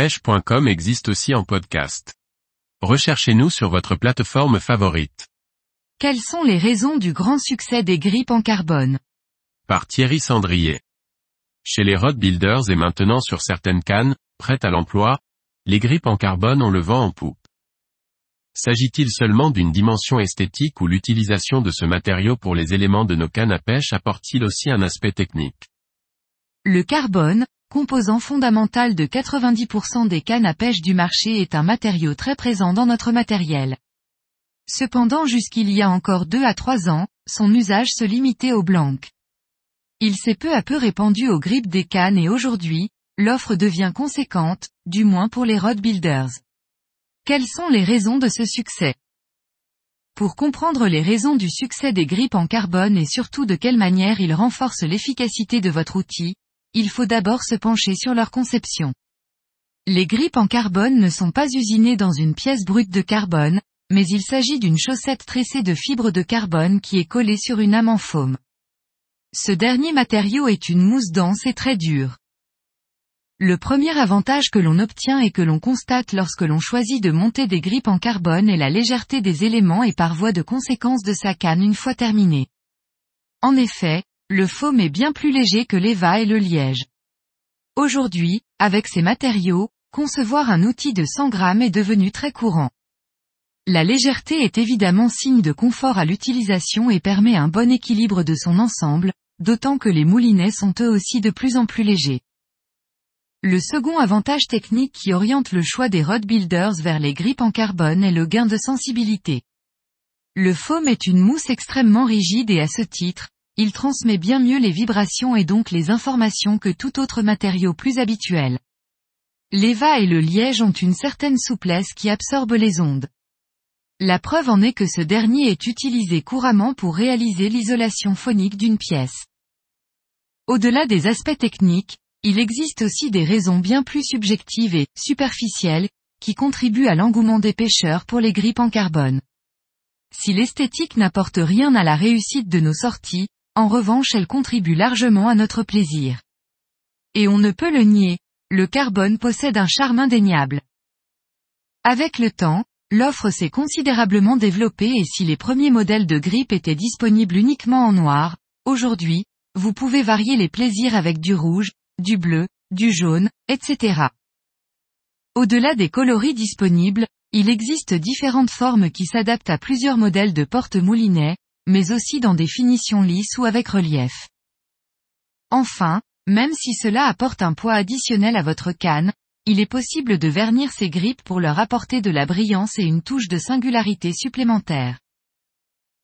pêche.com existe aussi en podcast. Recherchez-nous sur votre plateforme favorite. Quelles sont les raisons du grand succès des grippes en carbone? Par Thierry Sandrier. Chez les Rod Builders et maintenant sur certaines cannes, prêtes à l'emploi, les grippes en carbone ont le vent en poupe. S'agit-il seulement d'une dimension esthétique ou l'utilisation de ce matériau pour les éléments de nos cannes à pêche apporte-t-il aussi un aspect technique? Le carbone, composant fondamental de 90% des cannes à pêche du marché est un matériau très présent dans notre matériel. Cependant jusqu'il y a encore deux à trois ans, son usage se limitait aux blancs. Il s'est peu à peu répandu aux grippes des cannes et aujourd'hui, l'offre devient conséquente, du moins pour les road builders. Quelles sont les raisons de ce succès? Pour comprendre les raisons du succès des grippes en carbone et surtout de quelle manière ils renforcent l'efficacité de votre outil, il faut d'abord se pencher sur leur conception. Les grippes en carbone ne sont pas usinées dans une pièce brute de carbone, mais il s'agit d'une chaussette tressée de fibres de carbone qui est collée sur une âme en foam. Ce dernier matériau est une mousse dense et très dure. Le premier avantage que l'on obtient et que l'on constate lorsque l'on choisit de monter des grippes en carbone est la légèreté des éléments et par voie de conséquence de sa canne une fois terminée. En effet, le foam est bien plus léger que l'EVA et le liège. Aujourd'hui, avec ces matériaux, concevoir un outil de 100 grammes est devenu très courant. La légèreté est évidemment signe de confort à l'utilisation et permet un bon équilibre de son ensemble, d'autant que les moulinets sont eux aussi de plus en plus légers. Le second avantage technique qui oriente le choix des rod builders vers les grippes en carbone est le gain de sensibilité. Le foam est une mousse extrêmement rigide et à ce titre, il transmet bien mieux les vibrations et donc les informations que tout autre matériau plus habituel. L'EVA et le liège ont une certaine souplesse qui absorbe les ondes. La preuve en est que ce dernier est utilisé couramment pour réaliser l'isolation phonique d'une pièce. Au-delà des aspects techniques, il existe aussi des raisons bien plus subjectives et superficielles, qui contribuent à l'engouement des pêcheurs pour les grippes en carbone. Si l'esthétique n'apporte rien à la réussite de nos sorties, en revanche elle contribue largement à notre plaisir. Et on ne peut le nier, le carbone possède un charme indéniable. Avec le temps, l'offre s'est considérablement développée et si les premiers modèles de grippe étaient disponibles uniquement en noir, aujourd'hui, vous pouvez varier les plaisirs avec du rouge, du bleu, du jaune, etc. Au-delà des coloris disponibles, il existe différentes formes qui s'adaptent à plusieurs modèles de porte-moulinets, mais aussi dans des finitions lisses ou avec relief. Enfin, même si cela apporte un poids additionnel à votre canne, il est possible de vernir ces grippes pour leur apporter de la brillance et une touche de singularité supplémentaire.